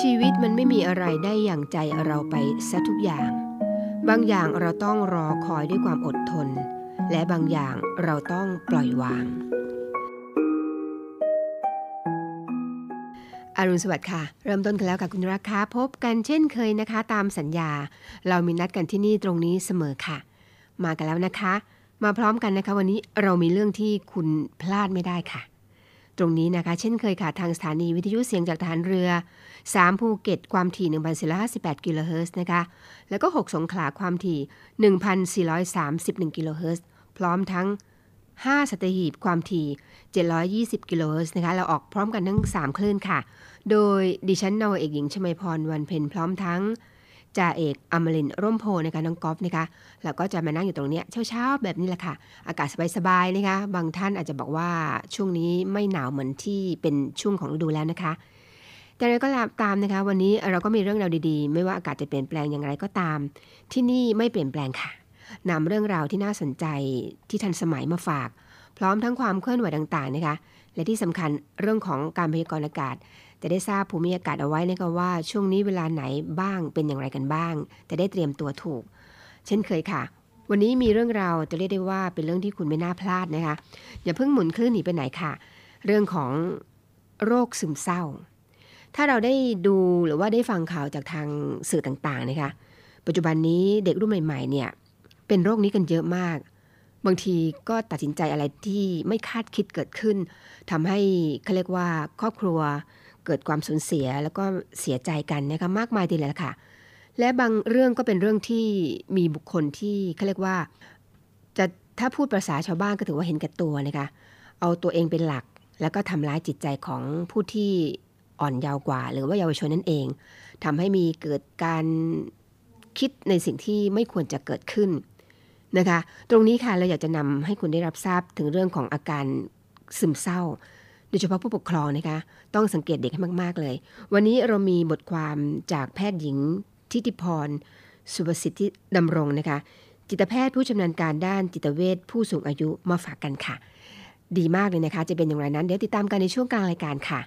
ชีวิตมันไม่มีอะไรได้อย่างใจเราไปซะทุกอย่าง บางอย่างเราต้องรอคอยด้วยความอดทน และบางอย่างเราต้องปล่อยวาง อรุณสวัสดิ์ค่ะ เริ่มต้นกันแล้วค่ะคุณราคาพบกันเช่นเคยนะคะ ตามสัญญา เรามีนัดกันที่นี่ตรงนี้เสมอค่ะ มากันแล้วนะคะ มาพร้อมกันนะคะ วันนี้เรามีเรื่องที่คุณพลาดไม่ได้ค่ะ ตรงนี้นะคะ เช่นเคยค่ะทางสถานีวิทยุเสียงจากทหารเรือ 3 ภูเก็ตความถี่1,458กิโลเฮิรตซ์นะคะ แล้วก็ 6 สงขลาความถี่ 1,431กิโลเฮิรตซ์พร้อมทั้ง 5 สัตหีบความถี่ 720กิโลเฮิรตซ์นะคะ เราออกพร้อมกันทั้ง 3 คลื่นค่ะ โดยดิฉันนาวเอกหญิงชมาพรวันเพ็ญพร้อมทั้ง จ่าเอกอมรินร่มโพนะคะน้องกอล์ฟนะคะแล้วก็จะมานั่งอยู่ตรงเนี้ยเช้าๆแบบนี้แหละค่ะ อากาศสบายๆนะคะบางท่านอาจจะบอกว่าช่วงนี้ไม่หนาวเหมือนที่เป็นช่วงของฤดูแล้วนะคะแต่อะไรก็ตามนะคะ วันนี้เราก็มีเรื่องราวดีๆ ไม่ว่าอากาศจะเปลี่ยนแปลงอย่างไรก็ตาม ที่นี่ไม่เปลี่ยนแปลงค่ะนำเรื่องราวที่น่าสนใจที่ทันสมัยมาฝาก พร้อมทั้งความเคลื่อนไหวต่างๆนะคะ และที่สำคัญเรื่องของการพยากรณ์อากาศ จะได้ทราบภูมิอากาศเอาไว้นะคะว่าช่วงนี้เวลาไหนบ้างเป็นอย่างไรกันบ้างจะได้เตรียมตัวถูก เช่นเคยค่ะ วันนี้มีเรื่องราวจะเรียกได้ว่าเป็นเรื่องที่คุณไม่น่าพลาดนะคะ อย่าเพิ่งหมุนคลื่นหนีไปไหนค่ะ เรื่องของโรคซึมเศร้า ถ้าเราได้ดูหรือว่าได้ฟังข่าวจากทางสื่อต่างๆนะคะ ปัจจุบันนี้เด็กรุ่นใหม่ๆเนี่ยเป็นโรคนี้กันเยอะมาก บางทีก็ตัดสินใจอะไรที่ไม่คาดคิดเกิดขึ้นทำให้เขาเรียกว่าครอบครัว เกิดความสูญเสียแล้วก็เสียใจกันนะคะมากมายทีเดียวค่ะ และบางเรื่องก็เป็นเรื่องที่มีบุคคลที่เขาเรียกว่าจะถ้าพูดภาษาชาวบ้านก็ถือว่าเห็นแก่ตัวนะคะเอาตัวเองเป็นหลักแล้วก็ทำร้ายจิตใจของผู้ที่อ่อนเยาว์กว่า หรือว่าเยาวชนนั่นเองทำให้มีเกิดการคิดในสิ่งที่ไม่ควรจะเกิดขึ้นนะคะ ตรงนี้ค่ะเราอยากจะนำให้คุณได้รับทราบถึงเรื่องของอาการซึมเศร้า โดยเฉพาะผู้ปกครองนะคะ ต้องสังเกตเด็กให้มาก ๆ เลย วันนี้เรามีบทความจากแพทย์หญิงทิติพร สุภสิทธิดำรงนะคะ จิตแพทย์ผู้ชำนาญการด้านจิตเวชผู้สูงอายุมาฝากกันค่ะ ดีมากเลยนะคะ จะเป็นอย่างไรนั้น เดี๋ยวติดตามกันในช่วงกลางรายการค่ะ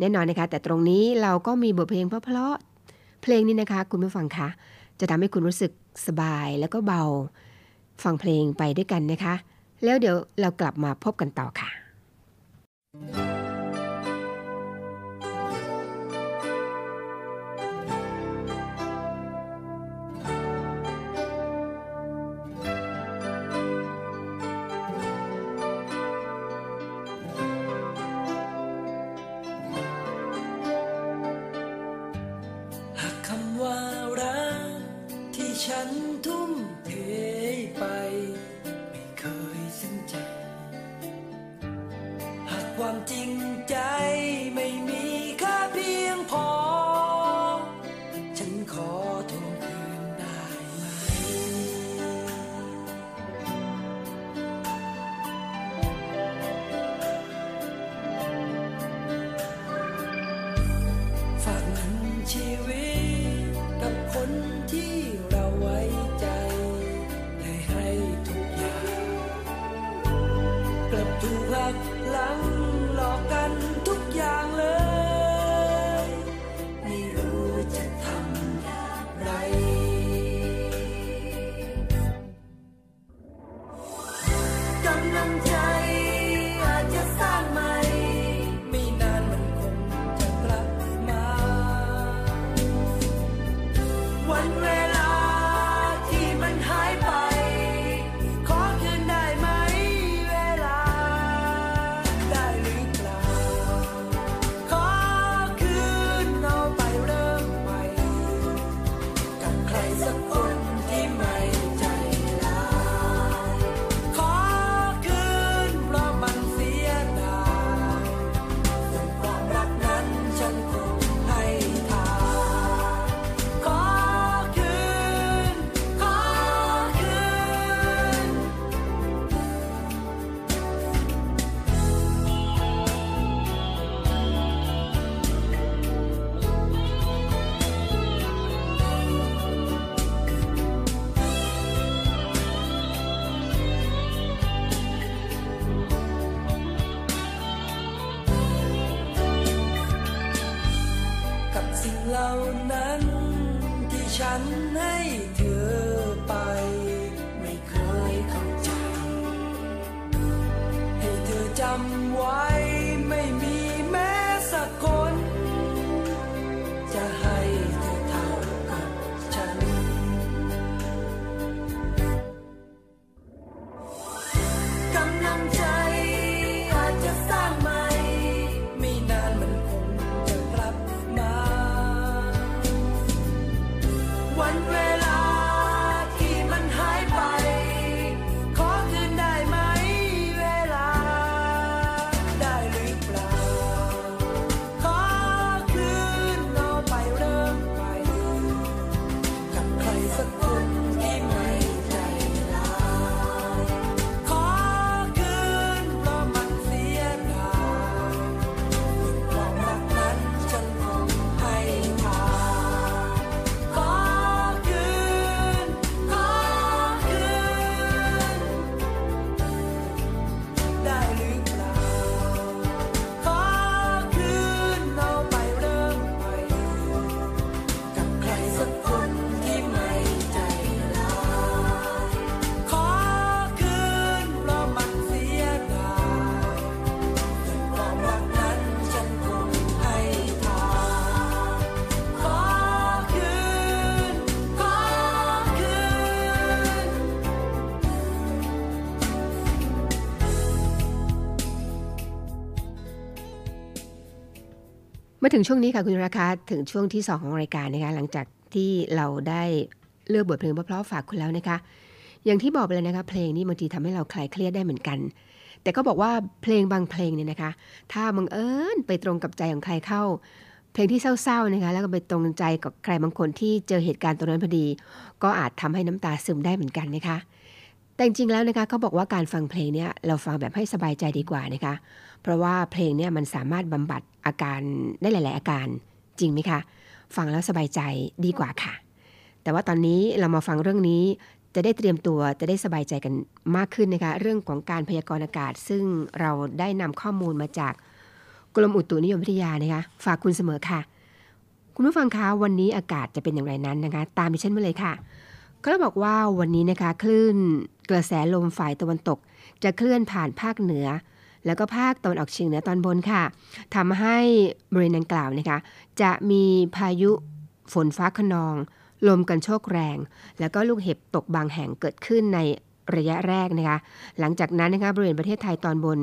แน่นอนนะคะ แต่ตรงนี้เราก็มีบทเพลงเพราะๆเพลงนี้นะคะ คุณผู้ฟังคะจะทำให้คุณรู้สึกสบายแล้วก็เบา ฟังเพลงไปด้วยกันนะคะ แล้วเดี๋ยวเรากลับมาพบกันต่อค่ะ ห หลังหลอกกัน ให้ ถึงช่วงนี้ค่ะคุณราคาถึงช่วงที่ 2 ของรายการนะคะหลังจากที่เราได้เลือกบทเพลงเพราะๆฝากคุณแล้วนะคะ อย่างที่บอกไปเลยนะคะ เพลงนี้บางทีทำให้เราคลายเครียดได้เหมือนกัน แต่ก็บอกว่าเพลงบางเพลงเนี่ยนะคะ ถ้าบังเอิญไปตรงกับใจของใครเข้า เพลงที่เศร้าๆนะคะ แล้วก็ไปตรงใจกับใครบางคนที่เจอเหตุการณ์ตรงนั้นพอดี ก็อาจทำให้น้ำตาซึมได้เหมือนกันนะคะ แต่จริงแล้วนะคะเขาบอกว่าการฟังเพลงเนี่ยเราฟังแบบให้สบายใจดีกว่านะคะเพราะว่าเพลงเนี่ยมันสามารถบำบัดอาการได้หลาย ๆ อาการจริงไหมคะ ฟังแล้วสบายใจดีกว่าค่ะ แต่ว่าตอนนี้เรามาฟังเรื่องนี้จะได้เตรียมตัวจะได้สบายใจกันมากขึ้นนะคะเรื่องของการพยากรณ์อากาศ ซึ่งเราได้นำข้อมูลมาจากกรมอุตุนิยมวิทยานะคะฝากคุณเสมอค่ะ คุณผู้ฟังคะวันนี้อากาศจะเป็นอย่างไรนั้นนะคะ ตามดิฉันมาเลยค่ะ ก็บอกว่าวันนี้นะคะคลื่นกระแสลมฝ่ายตะวันตก จะเคลื่อนผ่านภาคเหนือ แล้วก็ภาคตะวันออกเฉียงเหนือตอนบนค่ะทำให้บริเวณดังกล่าวนะคะจะมีพายุฝนฟ้าขนอง ลมกันโชกแรง แล้วก็ลูกเห็บตกบางแห่งเกิดขึ้นในระยะแรกนะคะ หลังจากนั้นนะคะบริเวณประเทศไทยตอนบน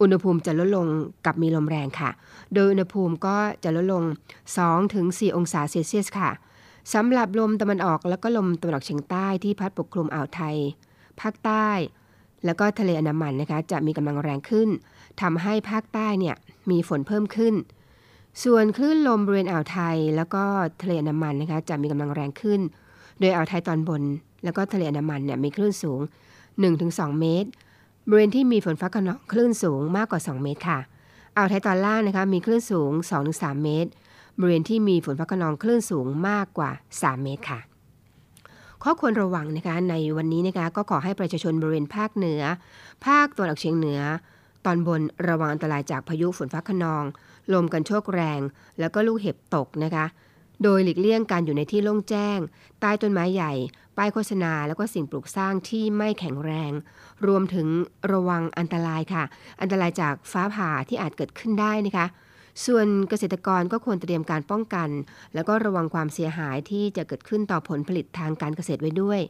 อุณหภูมิจะลดลงกับมีลมแรงค่ะ โดยอุณหภูมิก็จะลดลง 2-4 องศาเซลเซียสค่ะ สำหรับลมตะวันออกแล้วก็ลมตะวันออกเฉียงใต้ที่พัดปกคลุมอ่าวไทย ภาคใต้ แล้วก็ทะเลอันดามันนะคะจะมีกำลังแรงขึ้นทำให้ภาคใต้เนี่ยมีฝนเพิ่มขึ้น ส่วนคลื่นลมบริเวณอ่าวไทย แล้วก็ทะเลอันดามันนะคะจะมีกำลังแรงขึ้น โดยอ่าวไทยตอนบน แล้วก็ทะเลอันดามันเนี่ยมีคลื่นสูง 1-2 เมตร บริเวณที่มีฝนฟ้าขนองคลื่นสูงมากกว่า 2 เมตรค่ะอ่าวไทยตอนล่างนะคะมีคลื่นสูง 2-3 เมตร บริเวณที่มีฝนฟ้าขนองคลื่นสูงมากกว่า 3 เมตรค่ะ ข้อควรระวังนะคะในวันนี้นะคะก็ขอให้ประชาชนบริเวณภาคเหนือ ภาคตะวันออกเฉียงเหนือ ตอนบนระวังอันตรายจากพายุฝนฟ้าขนอง ลมกันโชกแรง แล้วก็ลูกเห็บตกนะคะโดยหลีกเลี่ยงการอยู่ในที่โล่งแจ้ง ใต้ต้นไม้ใหญ่ ป้ายโฆษณา แล้วก็สิ่งปลูกสร้างที่ไม่แข็งแรง รวมถึงระวังอันตรายค่ะ อันตรายจากฟ้าผ่าที่อาจเกิดขึ้นได้นะคะ ส่วนเกษตรกรก็ควรเตรียมการป้องกัน แล้วก็ระวังความเสียหายที่จะเกิดขึ้นต่อผลผลิตทางการเกษตรไว้ด้วย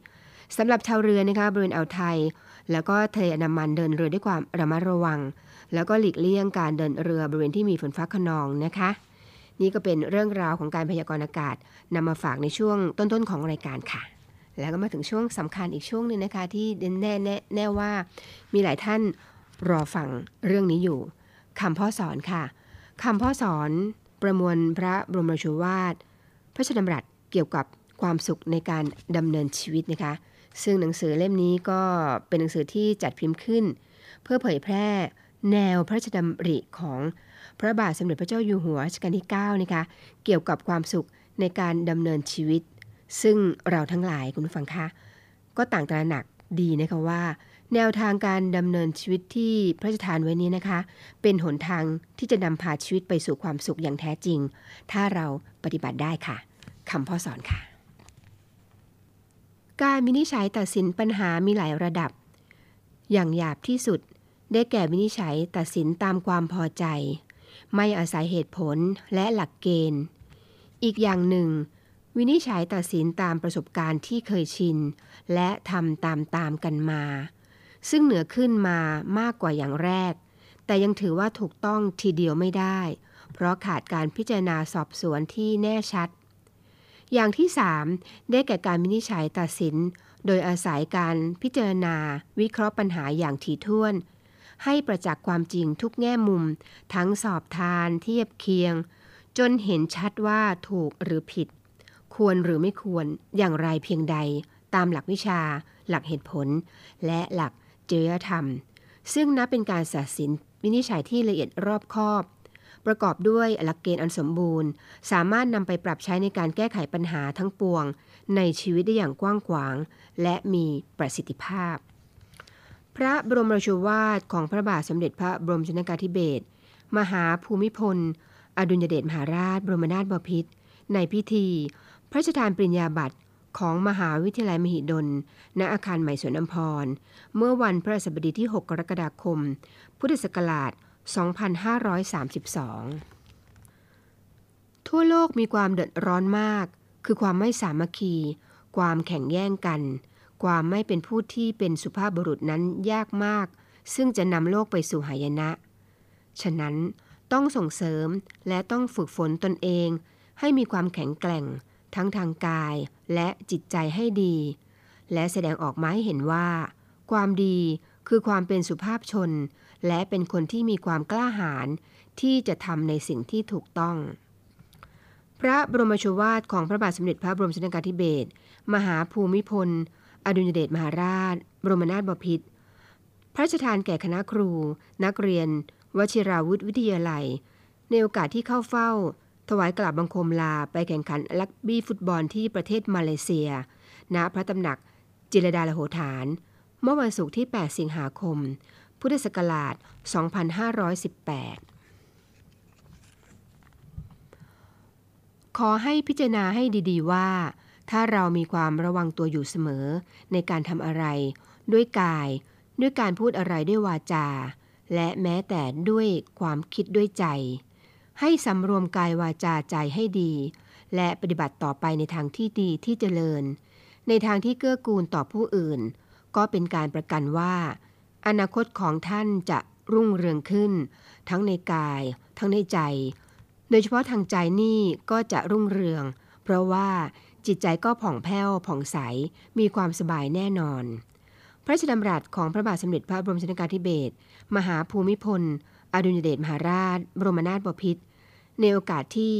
สำหรับชาวเรือนะคะบริเวณอ่าวไทย แล้วก็ทะเลอันดามันเดินเรือด้วยความระมัดระวัง แล้วก็หลีกเลี่ยงการเดินเรือบริเวณที่มีฝนฟ้าขนองนะคะ นี่ก็เป็นเรื่องราวของการพยากรณ์อากาศนำมาฝากในช่วงต้นๆของรายการค่ะ แล้วก็มาถึงช่วงสำคัญอีกช่วงหนึ่งนะคะ ที่แน่แน่แน่ว่า มีหลายท่านรอฟังเรื่องนี้อยู่คำพ่อสอนค่ะ คำพ่อสอนประมวลพระบรมราชวาท พระราชดำรัสเกี่ยวกับความสุขในการดำเนินชีวิตนะคะ ซึ่งหนังสือเล่มนี้ก็เป็นหนังสือที่จัดพิมพ์ขึ้น เพื่อเผยแพร่แนวพระราชดำริของพระบาทสมเด็จพระเจ้าอยู่หัวรัชกาลที่9นะคะเกี่ยวกับความสุขในการดำเนินชีวิต ซึ่งเราทั้งหลายคุณผู้ฟังคะก็ต่างตระหนักดีนะคะว่า แนวทางการดำเนินชีวิตที่พระราชทานไว้นี้นะคะ เป็นหนทางที่จะนำพาชีวิตไปสู่ความสุขอย่างแท้จริง ถ้าเราปฏิบัติได้ค่ะคำพ่อสอนค่ะ การวินิจฉัยตัดสินปัญหามีหลายระดับ อย่างหยาบที่สุด ได้แก่วินิจฉัยตัดสินตามความพอใจ ไม่อาศัยเหตุผลและหลักเกณฑ์ อีกอย่างหนึ่งวินิจฉัยตัดสินตามประสบการณ์ที่เคยชิน และทำตามตามกันมา ซึ่งเหนือขึ้นมามากกว่าอย่างแรก แต่ยังถือว่าถูกต้องทีเดียวไม่ได้ เพราะขาดการพิจารณาสอบสวนที่แน่ชัด อย่างที่ 3 ได้แก่การวินิจฉัยตัดสิน โดยอาศัยการพิจารณา วิเคราะห์ปัญหาอย่างถี่ถ้วน ให้ประจักษ์ความจริงทุกแง่มุม ทั้งสอบทาน เทียบเคียง จนเห็นชัดว่าถูกหรือผิด ควรหรือไม่ควรอย่างไรเพียงใดตามหลักวิชา หลักเหตุผล และหลัก จริยธรรม ซึ่งนับเป็นการตัดสินวินิจฉัยที่ละเอียดรอบคอบ ประกอบด้วยหลักเกณฑ์อันสมบูรณ์ สามารถนำไปปรับใช้ในการแก้ไขปัญหาทั้งปวง ในชีวิตได้อย่างกว้างขวาง และมีประสิทธิภาพ พระบรมราชวาทของพระบาทสมเด็จพระบรมชนกาธิเบศรมหาภูมิพล อดุลยเดชมหาราช บรมนาถบพิตรในพิธี พระราชทานปริญญาบัตร ของมหาวิทยาลัยมหิดล ณ อาคารใหม่สวนอัมพร เมื่อวันพระสบดีที่ 6 กรกฎาคม พุทธศักราช 2532 ทั่วโลกมีความเดือดร้อนมาก คือความไม่สามัคคี ความแข่งแย่งกัน ความไม่เป็นผู้ที่เป็นสุภาพบุรุษนั้นยากมาก ซึ่งจะนำโลกไปสู่หายนะ ฉะนั้นต้องส่งเสริมและต้องฝึกฝนตนเอง ให้มีความแข็งแกร่ง ทั้งทางกายและจิตใจให้ดี และแสดงออกมาให้เห็นว่า ความดีคือความเป็นสุภาพชน และเป็นคนที่มีความกล้าหาญที่จะทำในสิ่งที่ถูกต้อง พระบรมโชวาทของพระบาทสมเด็จพระบรมชนกาธิเบศรมหาภูมิพล อดุลยเดชมหาราช บรมนาถบพิตรพระราชทานแก่คณะครู นักเรียน วชิราวุธวิทยาลัย ในโอกาสที่เข้าเฝ้า ถวายกราบบังคมลาไปแข่งขันลักบี้ฟุตบอลที่ประเทศมาเลเซีย ณ พระตำหนักจิรดาลโหฐาน เมื่อวันศุกร์ที่ 8 สิงหาคม พุทธศักราช 2518ขอให้พิจารณาให้ดีๆว่า ถ้าเรามีความระวังตัวอยู่เสมอ ในการทำอะไร ด้วยกาย ด้วยการพูดอะไรด้วยวาจา และแม้แต่ด้วยความคิดด้วยใจ ให้สำรวมกายวาจาใจให้ดี และปฏิบัติต่อไปในทางที่ดีที่เจริญ ในทางที่เกื้อกูลต่อผู้อื่น ก็เป็นการประกันว่า อนาคตของท่านจะรุ่งเรืองขึ้น ทั้งในกาย ทั้งในใจ โดยเฉพาะทางใจนี่ก็จะรุ่งเรือง เพราะว่าจิตใจก็ผ่องแผ้วผ่องใสมีความสบายแน่นอน พระราชดำรัสของพระบาทสมเด็จพระบรมชนกาธิเบศรมหาภูมิพล อดุลยเดชมหาราช บรมนาถบพิตร ในโอกาสที่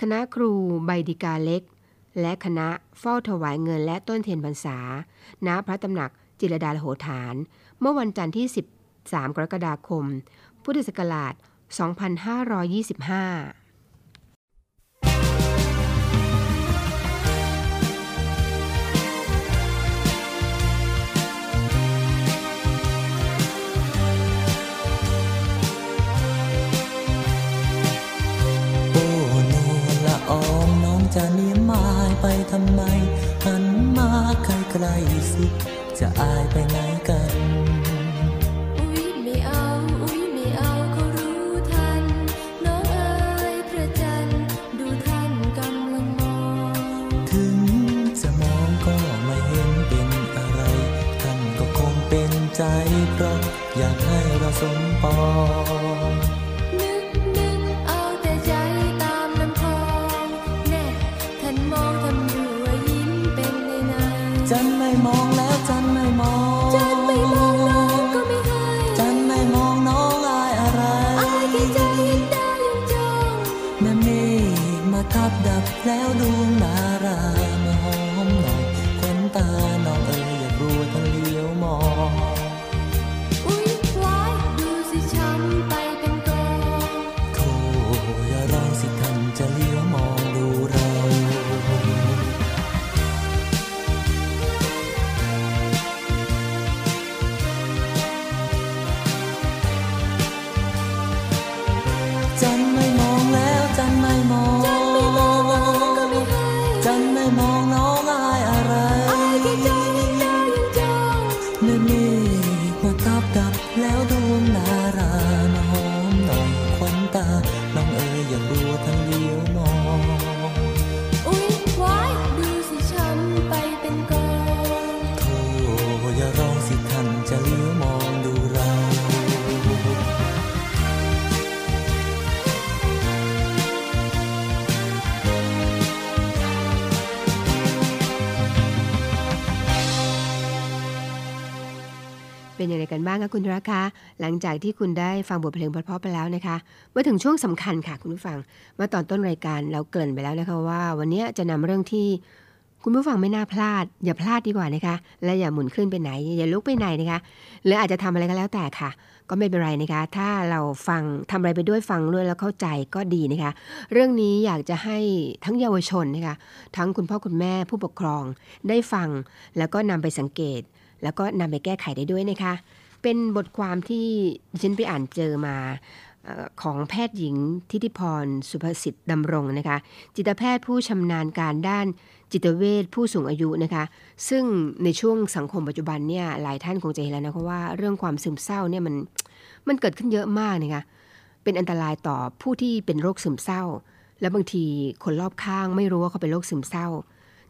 คณะครูใบดิกาเล็ก และคณะเฝ้าถวายเงินและต้นเทียนพรรษา ณ พระตำหนักจิรดาลโหฐาน เมื่อวันจันทร์ที่ 13 กรกฎาคม พุทธศักราช 2525 จะเนียมมายไปทำไม หันมาใกล้ๆสิ จะอายไปไหนกัน เป็นยังไงกันบ้างคะคุณรักคะหลังจากที่คุณได้ฟังบทเพลงเพราะๆไปแล้วนะคะมาถึงช่วงสำคัญค่ะคุณผู้ฟังเมื่อตอนต้นรายการเราเกริ่นไปแล้วนะคะว่า วันนี้จะนำเรื่องที่คุณผู้ฟังไม่น่าพลาด อย่าพลาดดีกว่านะคะและอย่าหมุนขึ้นไปไหน อย่าลุกไปไหนนะคะหรืออาจจะทำอะไรก็แล้วแต่ค่ะ ก็ไม่เป็นไรนะคะ ถ้าเราฟังทำอะไรไปด้วยฟังด้วยแล้วเข้าใจก็ดีนะคะ เรื่องนี้อยากจะให้ทั้งเยาวชนนะคะทั้งคุณพ่อคุณแม่ผู้ปกครองได้ฟังแล้วก็นำไปสังเกต แล้วก็นำไปแก้ไขได้ด้วยนะคะ เป็นบทความที่ดิฉันไปอ่านเจอมาของแพทย์หญิงทิติพรสุภสิทธิ์ดำรงนะคะ จิตแพทย์ผู้ชำนาญการด้านจิตเวชผู้สูงอายุนะคะ ซึ่งในช่วงสังคมปัจจุบันเนี่ยหลายท่านคงจะเห็นแล้วนะคะว่าเรื่องความซึมเศร้าเนี่ยมันมันเกิดขึ้นเยอะมากนะคะเป็นอันตรายต่อผู้ที่เป็นโรคซึมเศร้า แล้วบางทีคนรอบข้างไม่รู้ว่าเขาเป็นโรคซึมเศร้า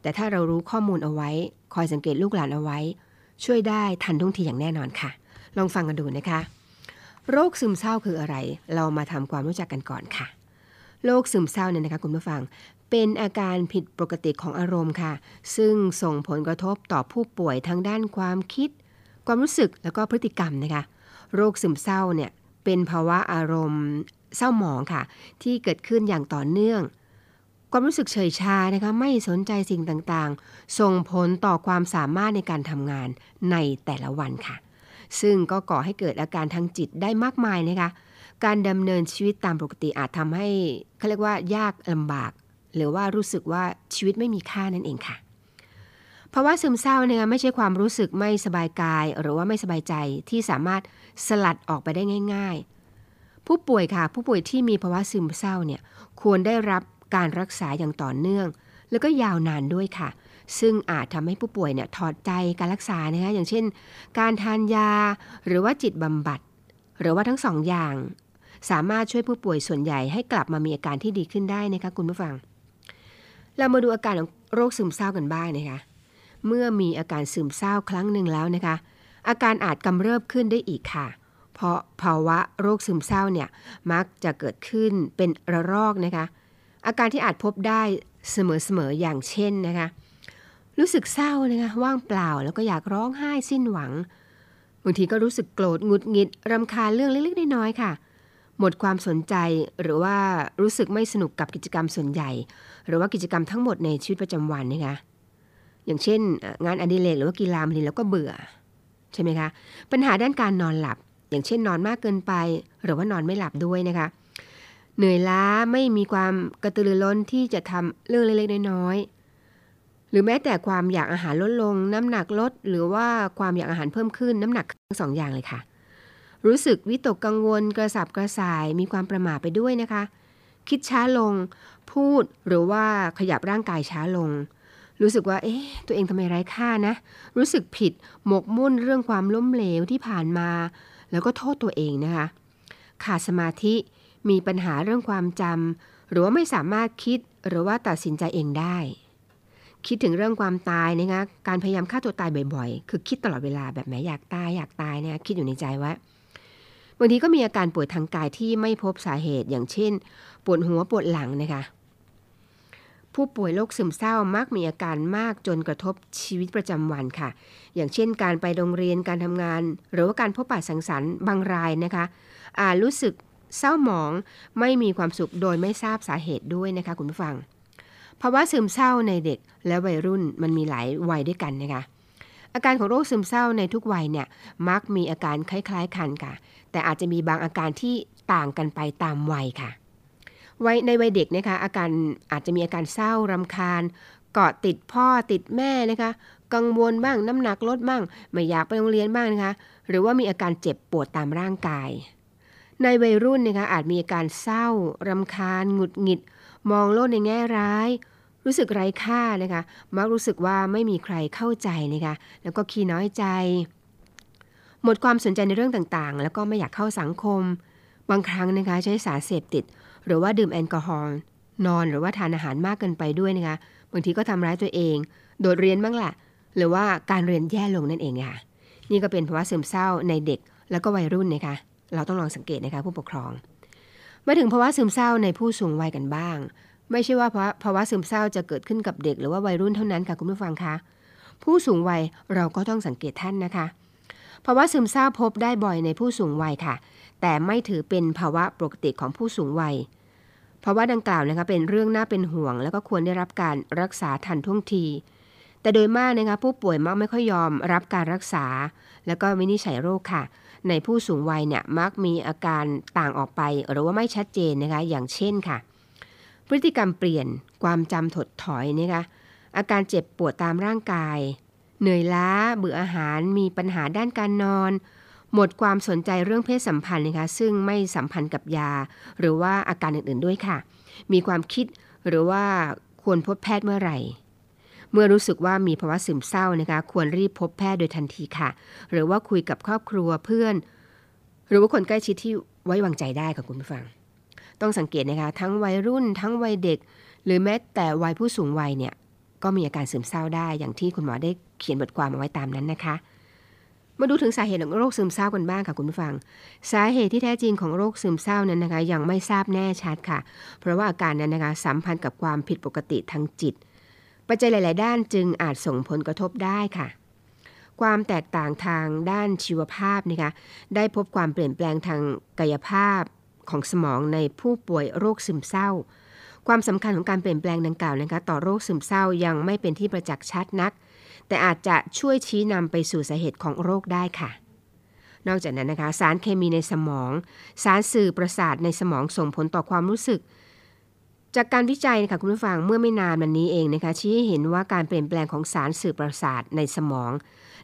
แต่ถ้าเรารู้ข้อมูลเอาไว้ คอยสังเกตลูกหลานเอาไว้ ช่วยได้ทันท่วงทีอย่างแน่นอนค่ะ ลองฟังกันดูนะคะ โรคซึมเศร้าคืออะไร เรามาทำความรู้จักกันก่อนค่ะ โรคซึมเศร้าเนี่ยนะคะคุณผู้ฟังเป็นอาการผิดปกติของอารมณ์ค่ะ ซึ่งส่งผลกระทบต่อผู้ป่วยทางด้านความคิด ความรู้สึกแล้วก็พฤติกรรมนะคะ โรคซึมเศร้าเนี่ยเป็นภาวะอารมณ์เศร้าหมองค่ะ ที่เกิดขึ้นอย่างต่อเนื่อง ความรู้สึกเฉยชานะคะไม่สนใจสิ่งต่างๆ ส่งผลต่อความสามารถในการทำงานในแต่ละวันค่ะ ซึ่งก็ก่อให้เกิดอาการทางจิตได้มากมายนะคะการดำเนินชีวิตตามปกติอาจทำให้เขาเรียกว่ายากลำบาก หรือว่ารู้สึกว่าชีวิตไม่มีค่านั่นเองค่ะเพราว่าซึมเศร้าเนี่ยไม่ใช่ความรู้สึกไม่สบายกาย หรือว่าไม่สบายใจที่สามารถสลัดออกไปได้ง่าย ๆ ผู้ป่วยค่ะ ผู้ป่วยที่มีภาวะซึมเศร้าเนี่ยควรได้รับ การรักษาอย่างต่อเนื่อง แล้วก็ยาวนานด้วยค่ะ ซึ่งอาจทำให้ผู้ป่วยเนี่ยถอดใจการรักษานะคะอย่างเช่น การทานยาหรือว่าจิตบำบัด หรือว่าทั้งสองอย่าง สามารถช่วยผู้ป่วยส่วนใหญ่ให้กลับมามีอาการที่ดีขึ้นได้นะคะคุณผู้ฟัง เรามาดูอาการของโรคซึมเศร้ากันบ้างนะคะเมื่อมีอาการซึมเศร้าครั้งหนึ่งแล้วนะคะ อาการอาจกำเริบขึ้นได้อีกค่ะ เพราะภาวะโรคซึมเศร้าเนี่ยมักจะเกิดขึ้นเป็นระลอกนะคะ อาการที่อาจพบได้เสมอๆอย่างเช่นนะคะ รู้สึกเศร้านะคะว่างเปล่าแล้วก็อยากร้องไห้สิ้นหวังบางทีก็รู้สึกโกรธงุดหงิดรำคาญเรื่องเล็กๆน้อยๆค่ะ หมดความสนใจหรือว่ารู้สึกไม่สนุกกับกิจกรรมส่วนใหญ่ หรือว่ากิจกรรมทั้งหมดในชีวิตประจำวันนะคะอย่างเช่น งานอดิเรกหรือว่ากีฬาบางทีเราก็เบื่อใช่ไหมคะปัญหาด้านการนอนหลับ อย่างเช่นนอนมากเกินไป หรือว่านอนไม่หลับด้วยนะคะ เหนื่อยล้าไม่มีความกระตือรือร้นที่จะทำเรื่องเล็กๆน้อยๆหรือแม้แต่ความอยากอาหารลดลง น้ำหนักลด หรือว่าความอยากอาหารเพิ่มขึ้นน้ำหนักทั้งสองอย่างเลยค่ะ รู้สึกวิตกกังวลกระสับกระส่ายมีความประหม่าไปด้วยนะคะ คิดช้าลง พูดหรือว่าขยับร่างกายช้าลง รู้สึกว่า เอ๊ะ ตัวเองทำไมไร้ค่านะ รู้สึกผิดหมกมุ่นเรื่องความล้มเหลวที่ผ่านมา แล้วก็โทษตัวเองนะคะขาดสมาธิ มีปัญหาเรื่องความจำหรือว่าไม่สามารถคิดหรือว่าตัดสินใจเองได้ คิดถึงเรื่องความตายนะคะการพยายามฆ่าตัวตายบ่อยๆ คือคิดตลอดเวลาแบบแหมอยากตายอยากตายเนี่ยคิดอยู่ในใจว่าบางทีก็มีอาการป่วยทางกายที่ไม่พบสาเหตุอย่างเช่น ปวดหัวปวดหลังนะคะผู้ป่วยโรคซึมเศร้ามักมีอาการมากจนกระทบชีวิตประจำวันค่ะ อย่างเช่น การไปโรงเรียนการทำงาน หรือว่าการพบปะสังสรรค์บางรายนะคะอาจรู้สึก เศร้าหมอง ไม่มีความสุขโดยไม่ทราบสาเหตุด้วยนะคะคุณผู้ฟังภาวะซึมเศร้าในเด็กและวัยรุ่นมันมีหลายวัยด้วยกันนะคะอาการของโรคซึมเศร้าในทุกวัยเนี่ยมักมีอาการคล้ายๆกันค่ะ แต่อาจจะมีบางอาการที่ต่างกันไปตามวัยค่ะวัยในวัยเด็กนะคะอาการอาจจะมีอาการเศร้ารำคาญเกาะติดพ่อติดแม่นะคะกังวลบ้างน้ำหนักลดบ้าง ไม่อยากไปโรงเรียนบ้างนะคะ หรือว่ามีอาการเจ็บปวดตามร่างกาย ในวัยรุ่นนะคะอาจมีอาการเศร้ารำคาญ หงุดหงิด มองโลกในแง่ร้าย รู้สึกไร้ค่านะคะ มักรู้สึกว่าไม่มีใครเข้าใจนะคะ แล้วก็ขี้น้อยใจ หมดความสนใจในเรื่องต่างๆ แล้วก็ไม่อยากเข้าสังคม บางครั้งนะคะใช้สารเสพติด หรือว่าดื่มแอลกอฮอล์นอนหรือว่าทานอาหารมากเกินไปด้วยนะคะ บางทีก็ทำร้ายตัวเอง โดดเรียนบ้างแหละหรือว่าการเรียนแย่ลงนั่นเองค่ะ นี่ก็เป็นภาวะซึมเศร้าในเด็กแล้วก็วัยรุ่นนะคะ เราต้องลองสังเกตนะคะผู้ปกครอง มาถึงภาวะซึมเศร้าในผู้สูงวัยกันบ้าง ไม่ใช่ว่าภาวะภาวะซึมเศร้าจะเกิดขึ้นกับเด็ก หรือว่าวัยรุ่นเท่านั้นค่ะคุณผู้ฟังคะผู้สูงวัยเราก็ต้องสังเกตท่านนะคะภาวะซึมเศร้าพบได้บ่อยในผู้สูงวัยค่ะ แต่ไม่ถือเป็นภาวะปกติของผู้สูงวัยภาวะดังกล่าวนะคะเป็นเรื่องน่าเป็นห่วง แล้วก็ควรได้รับการรักษาทันท่วงที แต่โดยมากนะคะผู้ป่วยมักไม่ค่อยยอมรับการรักษา แล้วก็วินิจฉัยโรคค่ะ ในผู้สูงวัยเนี่ยมักมีอาการต่างออกไปหรือว่าไม่ชัดเจนนะคะอย่างเช่นค่ะ พฤติกรรมเปลี่ยนความจำถดถอยนะคะอาการเจ็บปวดตามร่างกาย เหนื่อยล้าเบื่ออาหารมีปัญหาด้านการนอน หมดความสนใจเรื่องเพศสัมพันธ์นะคะซึ่งไม่สัมพันธ์กับยา หรือว่าอาการอื่นๆด้วยค่ะ มีความคิดหรือว่าควรพบแพทย์เมื่อไหร่ เมื่อรู้สึกว่ามีภาวะซึมเศร้านะคะ ควรรีบพบแพทย์โดยทันทีค่ะ หรือว่าคุยกับครอบครัวเพื่อน หรือว่าคนใกล้ชิดที่ไว้วางใจได้ค่ะคุณผู้ฟัง ต้องสังเกตนะคะ ทั้งวัยรุ่น ทั้งวัยเด็ก หรือแม้แต่วัยผู้สูงวัยเนี่ยก็มีอาการซึมเศร้าได้อย่างที่คุณหมอได้เขียนบทความเอาไว้ตามนั้นนะคะ มาดูถึงสาเหตุของโรคซึมเศร้ากันบ้างค่ะคุณผู้ฟัง สาเหตุที่แท้จริงของโรคซึมเศร้านั้นนะคะ ยังไม่ทราบแน่ชัดค่ะ เพราะว่าอาการนั้นนะคะสัมพันธ์กับความผิดปกติทางจิต ปัจจัยหลาย ๆ ด้านจึงอาจส่งผลกระทบได้ค่ะ ความแตกต่างทางด้านชีวภาพนะคะได้พบความเปลี่ยนแปลงทางกายภาพของสมองในผู้ป่วยโรคซึมเศร้า ความสำคัญของการเปลี่ยนแปลงดังกล่าวนะคะต่อโรคซึมเศร้ายังไม่เป็นที่ประจักษ์ชัดนัก แต่อาจจะช่วยชี้นำไปสู่สาเหตุของโรคได้ค่ะนอกจากนั้นนะคะ สารเคมีในสมอง สารสื่อประสาทในสมองส่งผลต่อความรู้สึก จากการวิจัยนะคะคุณผู้ฟังเมื่อไม่นานมานี้เองนะคะชี้ให้เห็นว่าการเปลี่ยนแปลงของสารสื่อประสาทในสมอง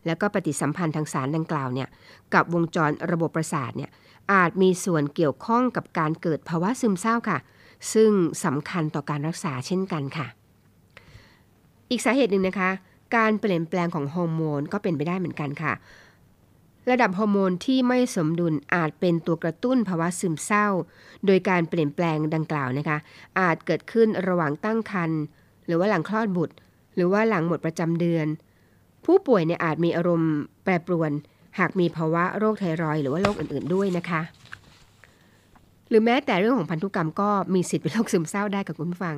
แล้วก็ปฏิสัมพันธ์ทางสารดังกล่าวเนี่ยกับวงจรระบบประสาทเนี่ยอาจมีส่วนเกี่ยวข้องกับการเกิดภาวะซึมเศร้าค่ะ ซึ่งสำคัญต่อการรักษาเช่นกันค่ะ อีกสาเหตุหนึ่งนะคะ การเปลี่ยนแปลงของฮอร์โมนก็เป็นไปได้เหมือนกันค่ะ ระดับฮอร์โมนที่ไม่สมดุลอาจเป็นตัวกระตุ้นภาวะซึมเศร้า โดยการเปลี่ยนแปลงดังกล่าวนะคะ อาจเกิดขึ้นระหว่างตั้งครรภ์หรือว่าหลังคลอดบุตร หรือว่าหลังหมดประจำเดือน ผู้ป่วยเนี่ยอาจมีอารมณ์แปรปรวน หากมีภาวะโรคไทรอยหรือว่าโรคอื่นๆด้วยนะคะ หรือแม้แต่เรื่องของพันธุกรรมก็มีสิทธิ์เป็นโรคซึมเศร้าได้กับคุณผู้ฟัง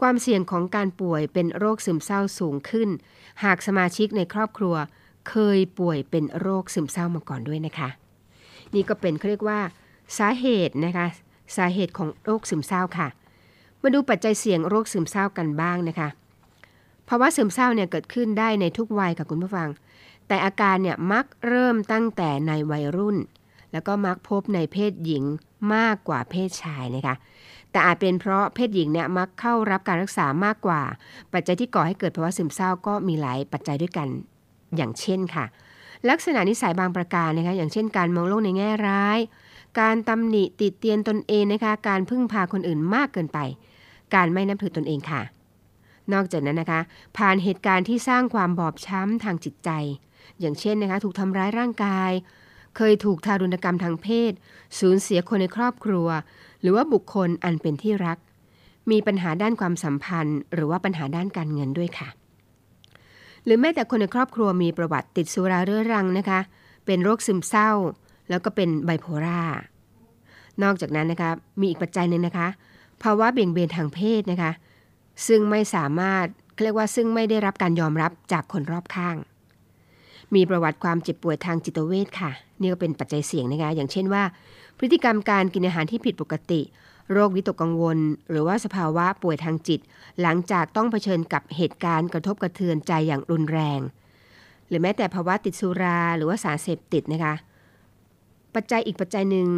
ความเสี่ยงของการป่วยเป็นโรคซึมเศร้าสูงขึ้น หากสมาชิกในครอบครัว เคยป่วยเป็นโรคซึมเศร้ามาก่อนด้วยนะคะ นี่ก็เป็นเขาเรียกว่า สาเหตุนะคะสาเหตุของโรคซึมเศร้าค่ะ มาดูปัจจัยเสี่ยงโรคซึมเศร้ากันบ้างนะคะภาวะซึมเศร้าเนี่ยเกิดขึ้นได้ในทุกวัยค่ะคุณผู้ฟัง แต่อาการเนี่ยมักเริ่มตั้งแต่ในวัยรุ่น แล้วก็มักพบในเพศหญิงมากกว่าเพศชายนะคะ แต่อาจเป็นเพราะเพศหญิงเนี่ยมักเข้ารับการรักษามากกว่า ปัจจัยที่ก่อให้เกิดภาวะซึมเศร้าก็มีหลายปัจจัยด้วยกัน อย่างเช่นค่ะ ลักษณะนิสัยบางประการนะคะอย่างเช่นการมองโลกในแง่ร้าย การตำหนิติดเตียนตนเองนะคะ การพึ่งพาคนอื่นมากเกินไป การไม่นับถือตนเองค่ะ นอกจากนั้นนะคะ ผ่านเหตุการณ์ที่สร้างความบอบช้ำทางจิตใจ อย่างเช่นนะคะ ถูกทำร้ายร่างกาย เคยถูกทารุณกรรมทางเพศ สูญเสียคนในครอบครัว หรือว่าบุคคลอันเป็นที่รัก มีปัญหาด้านความสัมพันธ์ หรือว่าปัญหาด้านการเงินด้วยค่ะ หรือแม้แต่คนในครอบครัวมีประวัติติดสุราเรื้อรังนะคะ เป็นโรคซึมเศร้า แล้วก็เป็นไบโพล่านอกจากนั้นนะคะมีอีกปัจจัยหนึ่งนะคะภาวะเบี่ยงเบนทางเพศนะคะ ซึ่งไม่สามารถเรียกว่าซึ่งไม่ได้รับการยอมรับจากคนรอบข้าง มีประวัติความเจ็บป่วยทางจิตเวชค่ะ นี่ก็เป็นปัจจัยเสี่ยงนะคะ อย่างเช่นว่า พฤติกรรมการกินอาหารที่ผิดปกติ โรควิตกกังวล หรือว่าสภาวะป่วยทางจิต หลังจากต้องเผชิญกับเหตุการณ์กระทบกระเทือนใจอย่างรุนแรง หรือแม้แต่ภาวะติดสุราหรือว่าสารเสพติดนะคะปัจจัยอีกปัจจัยหนึ่ง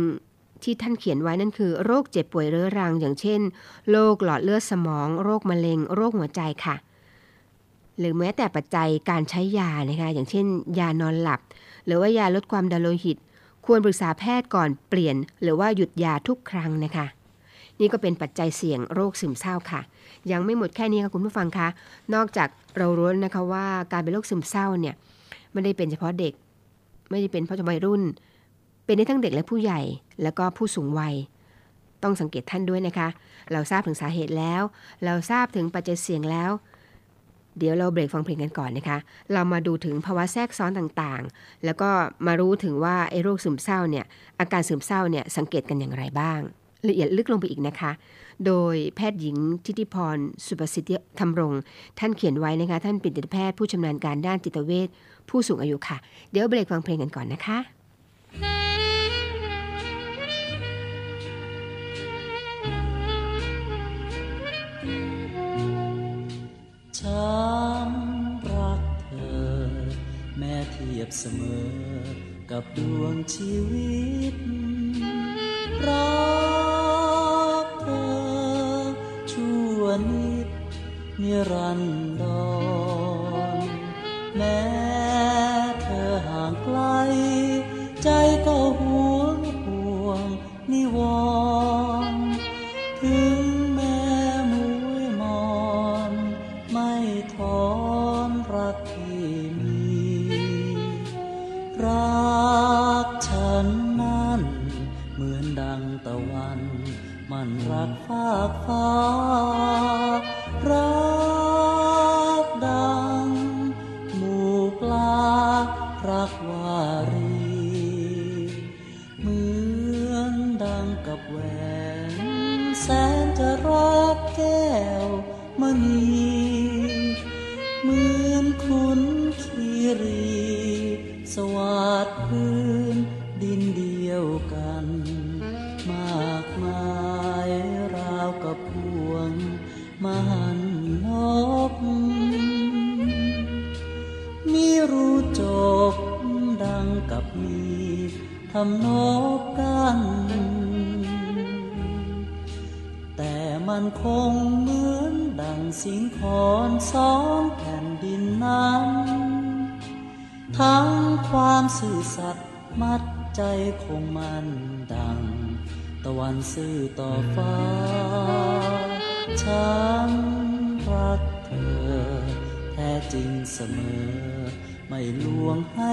ที่ท่านเขียนไว้นั่นคือ โรคเจ็บป่วยเรื้อรัง อย่างเช่นโรคหลอดเลือดสมอง โรคมะเร็ง โรคหัวใจค่ะ หรือแม้แต่ปัจจัยการใช้ยานะคะอย่างเช่น ยานอนหลับ หรือว่ายาลดความดันโลหิต ควรปรึกษาแพทย์ก่อนเปลี่ยน หรือว่าหยุดยาทุกครั้งนะคะ นี่ก็เป็นปัจจัยเสี่ยงโรคซึมเศร้าค่ะ ยังไม่หมดแค่นี้ค่ะคุณผู้ฟังคะนอกจากเรารู้นะคะว่าการเป็นโรคซึมเศร้าเนี่ยไม่ได้เป็นเฉพาะเด็ก ไม่ได้เป็นเฉพาะวัยรุ่น เป็นได้ทั้งเด็กและผู้ใหญ่แล้วก็ผู้สูงวัย ต้องสังเกตท่านด้วยนะคะ เราทราบถึงสาเหตุแล้ว เราทราบถึงปัจจัยเสี่ยงแล้ว เดี๋ยวเราเบรกฟังเพลงกันก่อนนะคะ เรามาดูถึงภาวะแทรกซ้อนต่างๆ แล้วก็มารู้ถึงว่าไอ้โรคซึมเศร้าเนี่ยอาการซึมเศร้าเนี่ยสังเกตกันอย่างไรบ้าง ละเอียดลึกลงไปอีกนะคะ โดยแพทย์หญิงทิติพร สุประสิทธิธรรมรงท่านเขียนไว้นะคะ ท่านเป็นจิตแพทย์ผู้ชำนาญการด้านจิตเวชผู้สูงอายุค่ะ เดี๋ยวเบรกฟังเพลงกันก่อนนะคะฉันรักเธอ แม้เทียบเสมอ กับดวงชีวิตรัก นิรันดรแม้เธอห่างไกล ใจก็ห่วงห่วงนิวร์ถึงแม้มวยมอนไม่ถอนรักที่มี รักฉันนั้น เหมือนดังตะวัน มันรักฟากฟ้าำนกกัน แต่มันคงเหมือนดังสิงคอนสองแผ่นดินนั้น ทั้งความสื่อสัตย์มัดใจคงมันดัง ตะวันซื่อต่อฟ้า ฉันรักเธอ แท้จริงเสมอ ไม่ลวงให้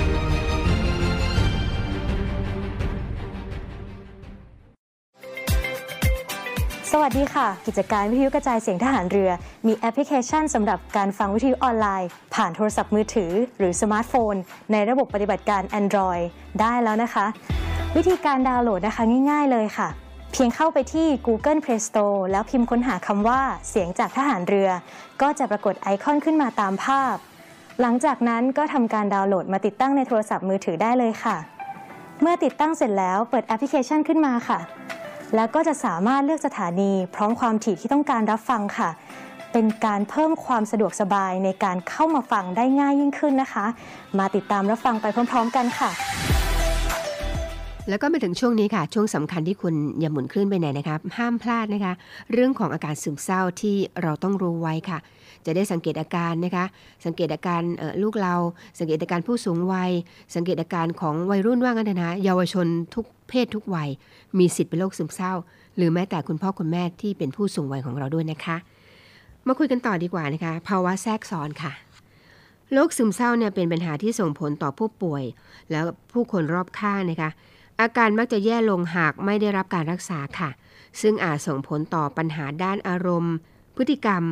สวัสดีค่ะ กิจการวิทยุกระจายเสียงทหารเรือ มีแอปพลิเคชันสำหรับการฟังวิทยุออนไลน์ ผ่านโทรศัพท์มือถือ หรือสมาร์ทโฟน ในระบบปฏิบัติการ Android ได้แล้วนะคะ วิธีการดาวน์โหลดนะคะง่าย ๆ เลยค่ะ เพียงเข้าไปที่ Google Play Store แล้วพิมพ์ค้นหาคำว่าเสียงจากทหารเรือ ก็จะปรากฏไอคอนขึ้นมาตามภาพ หลังจากนั้นก็ทำการดาวน์โหลดมาติดตั้งในโทรศัพท์มือถือได้เลยค่ะ เมื่อติดตั้งเสร็จแล้วเปิดแอปพลิเคชันขึ้นมาค่ะ แล้วก็จะสามารถเลือกสถานีพร้อมความถี่ที่ต้องการรับฟังค่ะ เป็นการเพิ่มความสะดวกสบายในการเข้ามาฟังได้ง่ายยิ่งขึ้นนะคะ มาติดตามรับฟังไปพร้อม ๆ กันค่ะแล้วก็มาถึงช่วงนี้ค่ะ ช่วงสำคัญที่คุณอย่าหมุนคลื่นไปไหนนะครับ ห้ามพลาดนะคะ เรื่องของอาการซึมเศร้าที่เราต้องรู้ไว้ค่ะ จะได้สังเกตอาการนะคะ สังเกตอาการลูกเรา สังเกตอาการผู้สูงวัย สังเกตอาการของวัยรุ่นว่างั้นเถอะนะเยาวชนทุกเพศทุกวัย มีสิทธิ์เป็นโรคซึมเศร้า หรือแม้แต่คุณพ่อคุณแม่ที่เป็นผู้สูงวัยของเราด้วยนะคะ มาคุยกันต่อดีกว่านะคะ ภาวะแทรกซ้อนค่ะโรคซึมเศร้าเนี่ยเป็นปัญหาที่ส่งผลต่อผู้ป่วย แล้วผู้คนรอบข้างนะคะ อาการมักจะแย่ลงหากไม่ได้รับการรักษาค่ะ ซึ่งอาจส่งผลต่อปัญหาด้านอารมณ์ พฤติกรรม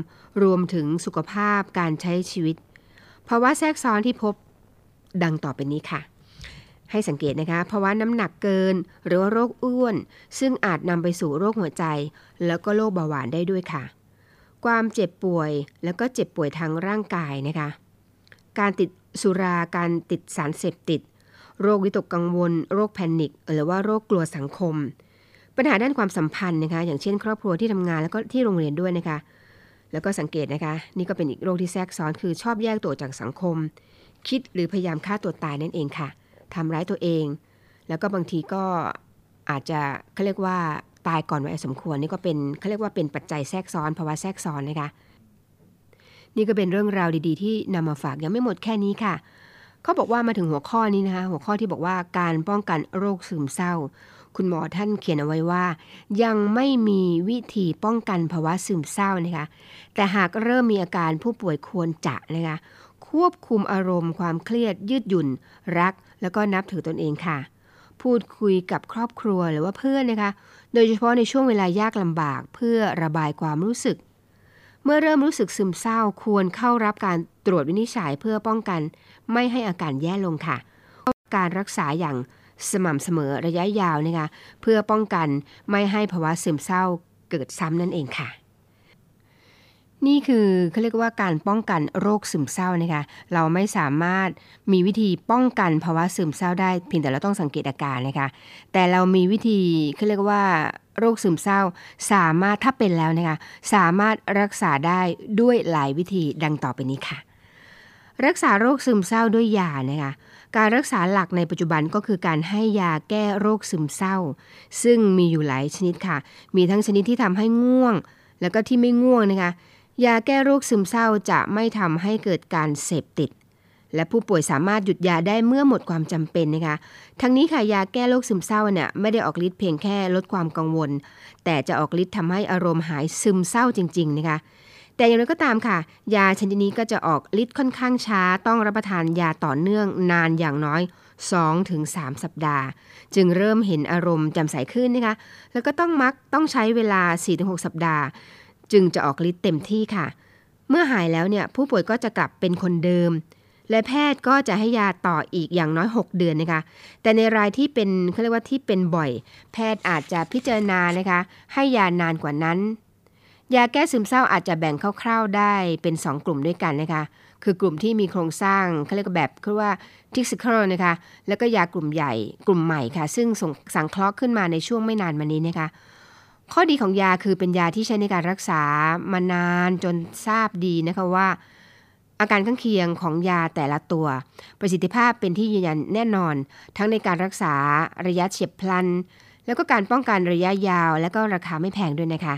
รวมถึงสุขภาพการใช้ชีวิตภาวะแทรกซ้อนที่พบดังต่อไปนี้ค่ะ ให้สังเกตนะคะภาวะน้ำหนักเกินหรือว่าโรคอ้วน ซึ่งอาจนำไปสู่โรคหัวใจ แล้วก็โรคเบาหวานได้ด้วยค่ะ ความเจ็บป่วยแล้วก็เจ็บป่วยทางร่างกายนะคะ การติดสุราการติดสารเสพติด โรควิตกกังวล โรคแพนิคหรือว่าโรคกลัวสังคม ปัญหาด้านความสัมพันธ์นะคะ อย่างเช่น ครอบครัวที่ทำงานแล้วก็ที่โรงเรียนด้วยนะคะ แล้วก็สังเกตนะคะ นี่ก็เป็นอีกโรคที่แทรกซ้อนคือชอบแยกตัวจากสังคม คิดหรือพยายามฆ่าตัวตายนั่นเองค่ะทำร้ายตัวเอง แล้วก็บางทีก็อาจจะเขาเรียกว่าตายก่อนวัยสมควรนี่ก็เป็นเขาเรียกว่าเป็นปัจจัยแทรกซ้อนภาวะแทรกซ้อนนะคะ นี่ก็เป็นเรื่องราวดีๆ ที่นำมาฝากยังไม่หมดแค่นี้ค่ะเขาบอกว่ามาถึงหัวข้อนี้นะคะ หัวข้อที่บอกว่าการป้องกันโรคซึมเศร้า คุณหมอท่านเขียนเอาไว้ว่า ยังไม่มีวิธีป้องกันภาวะซึมเศร้านะคะ แต่หากเริ่มมีอาการผู้ป่วยควรจะนะคะ ควบคุมอารมณ์ความเครียดยืดหยุ่น รัก แล้วก็นับถือตนเองค่ะ พูดคุยกับครอบครัวหรือว่าเพื่อนนะคะ โดยเฉพาะในช่วงเวลายากลำบากเพื่อระบายความรู้สึก เมื่อเริ่มรู้สึกซึมเศร้าควรเข้ารับการตรวจวินิจฉัยเพื่อป้องกัน ไม่ให้อาการแย่ลงค่ะ การรักษาอย่าง สม่ำเสมอระยะยาวนะคะเพื่อป้องกันไม่ให้ภาวะซึมเศร้าเกิดซ้ำนั่นเองค่ะ นี่คือเขาเรียกว่าการป้องกันโรคซึมเศร้านะคะเราไม่สามารถมีวิธีป้องกันภาวะซึมเศร้าได้เพียงแต่เราต้องสังเกตอาการนะคะแต่เรามีวิธีเขาเรียกว่าโรคซึมเศร้าสามารถถ้าเป็นแล้วนะคะสามารถรักษาได้ด้วยหลายวิธีดังต่อไปนี้ค่ะ รักษาโรคซึมเศร้าด้วยยานะคะ การรักษาหลักในปัจจุบันก็คือการให้ยาแก้โรคซึมเศร้า ซึ่งมีอยู่หลายชนิดค่ะ มีทั้งชนิดที่ทำให้ง่วง แล้วก็ที่ไม่ง่วงนะคะ ยาแก้โรคซึมเศร้าจะไม่ทำให้เกิดการเสพติด และผู้ป่วยสามารถหยุดยาได้เมื่อหมดความจำเป็นนะคะ ทั้งนี้ค่ะยาแก้โรคซึมเศร้าเนี่ยไม่ได้ออกฤทธิ์เพียงแค่ลดความกังวล แต่จะออกฤทธิ์ทำให้อารมณ์หายซึมเศร้าจริง ๆ นะคะ แต่อย่างไรก็ตามค่ะ ยาชนิดนี้ก็จะออกฤทธิ์ค่อนข้างช้า ต้องรับประทานยาต่อเนื่องนานอย่างน้อย 2-3 สัปดาห์ จึงเริ่มเห็นอารมณ์แจำใสขึ้นนะคะ แล้วก็ต้องมักต้องใช้เวลา 4-6 สัปดาห์ จึงจะออกฤทธิ์เต็มที่ค่ะ เมื่อหายแล้วเนี่ยผู้ป่วยก็จะกลับเป็นคนเดิม และแพทย์ก็จะให้ยาต่ออีกอย่างน้อย 6 เดือนนะคะ แต่ในรายที่เป็นเขาเรียกว่าที่เป็นบ่อย แพทย์อาจจะพิจารณานะคะ ให้ยานานกว่านั้น ยาแก้ซึมเศร้าอาจจะแบ่งคร่าวๆได้เป็น 2 กลุ่มด้วยกันนะคะ คือกลุ่มที่มีโครงสร้างเขาเรียกว่าแบบคือว่าทิกซิคลนะคะ แล้วก็ยากลุ่มใหญ่กลุ่มใหม่ค่ะ ซึ่งส่งสังเคราะห์ขึ้นมาในช่วงไม่นานมานี้นะคะ ข้อดีของยาคือเป็นยาที่ใช้ในการรักษามานานจนทราบดีนะคะว่า อาการข้างเคียงของยาแต่ละตัว ประสิทธิภาพเป็นที่ยืนยันแน่นอน ทั้งในการรักษาระยะเฉียบพลัน แล้วก็การป้องกันระยะยาว และก็ราคาไม่แพงด้วยนะคะ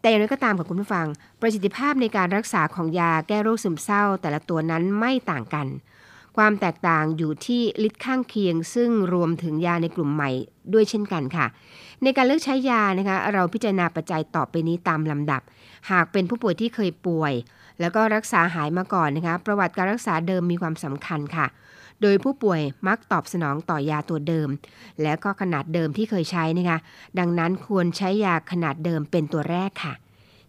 แต่อย่างไรก็ตามค่ะคุณผู้ฟัง ประสิทธิภาพในการรักษาของยาแก้โรคซึมเศร้า แต่ละตัวนั้นไม่ต่างกัน ความแตกต่างอยู่ที่ฤทธิ์ข้างเคียง ซึ่งรวมถึงยาในกลุ่มใหม่ด้วยเช่นกันค่ะ ในการเลือกใช้ยานะคะ เราพิจารณาปัจจัยต่อไปนี้ตามลำดับ หากเป็นผู้ป่วยที่เคยป่วย แล้วก็รักษาหายมาก่อนนะคะ ประวัติการรักษาเดิมมีความสำคัญค่ะ โดยผู้ป่วยมักตอบสนองต่อยาตัวเดิม และก็ขนาดเดิมที่เคยใช้นะคะ ดังนั้นควรใช้ยาขนาดเดิมเป็นตัวแรกค่ะ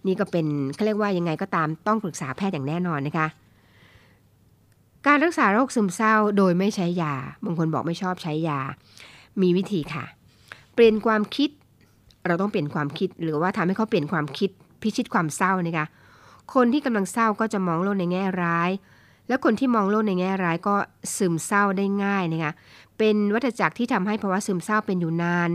นี่ก็เป็นเขาเรียกว่ายังไงก็ตามต้องปรึกษาแพทย์อย่างแน่นอนนะคะการรักษาโรคซึมเศร้าโดยไม่ใช้ยา บางคนบอกไม่ชอบใช้ยา มีวิธีค่ะ เปลี่ยนความคิด เราต้องเปลี่ยนความคิด หรือว่าทำให้เขาเปลี่ยนความคิด พิชิตความเศร้านะคะ คนที่กำลังเศร้าก็จะมองโลกในแง่ร้าย แล้วคนที่มองโลกในแง่ร้ายก็ซึมเศร้าได้ง่ายนะคะเป็นวัฏจักรที่ทำให้ภาวะซึมเศร้าเป็นอยู่นาน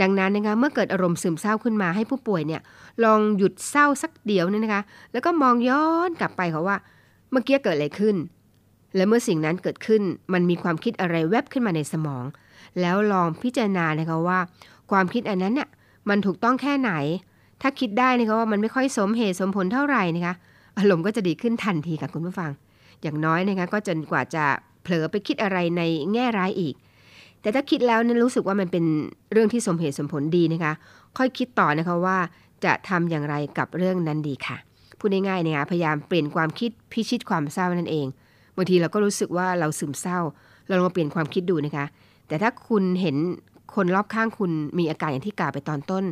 ดังนั้นนะคะเมื่อเกิดอารมณ์ซึมเศร้าขึ้นมาให้ผู้ป่วยเนี่ยลองหยุดเศร้าสักเดียวเนี่ยนะคะ แล้วก็มองย้อนกลับไปค่ะว่า เมื่อกี้เกิดอะไรขึ้น และเมื่อสิ่งนั้นเกิดขึ้น มันมีความคิดอะไรแวบขึ้นมาในสมอง แล้วลองพิจารณานะคะว่า ความคิดอันนั้นน่ะมันถูกต้องแค่ไหน ถ้าคิดได้นะคะว่ามันไม่ค่อยสมเหตุสมผลเท่าไหร่นะคะอารมณ์ก็จะดีขึ้นทันทีค่ะคุณผู้ฟัง อย่างน้อยนะคะก็จนกว่าจะเผลอไปคิดอะไรในแง่ร้ายอีก แต่ถ้าคิดแล้วเนี่ยรู้สึกว่ามันเป็นเรื่องที่สมเหตุสมผลดีนะคะ ค่อยคิดต่อนะคะว่าจะทำอย่างไรกับเรื่องนั้นดีค่ะพูดง่ายๆนะคะพยายามเปลี่ยนความคิดพิชิตความเศร้านั่นเองบางทีเราก็รู้สึกว่าเราซึมเศร้า เราลองมาเปลี่ยนความคิดดูนะคะ แต่ถ้าคุณเห็นคนรอบข้างคุณมีอาการอย่างที่กล่าวไปตอนต้น